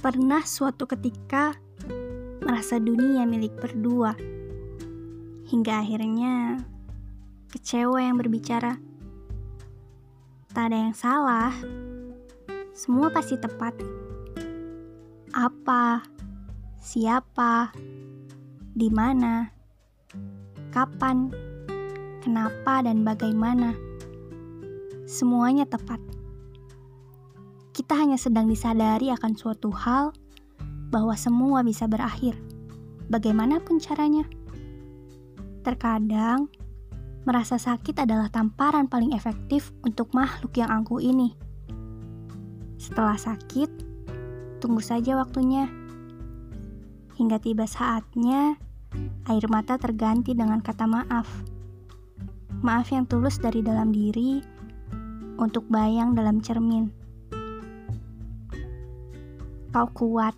Pernah suatu ketika merasa dunia milik berdua, hingga akhirnya kecewa yang berbicara. Tak ada yang salah, semua pasti tepat. Apa, siapa, di mana, kapan, kenapa, dan bagaimana, semuanya tepat kita hanya sedang disadari akan suatu hal bahwa semua bisa berakhir. Bagaimanapun caranya. Terkadang, merasa sakit adalah tamparan paling efektif untuk makhluk yang angkuh ini. Setelah sakit, tunggu saja waktunya. Hingga tiba saatnya, air mata terganti dengan kata maaf. Maaf yang tulus dari dalam diri untuk bayang dalam cermin. Kau kuat.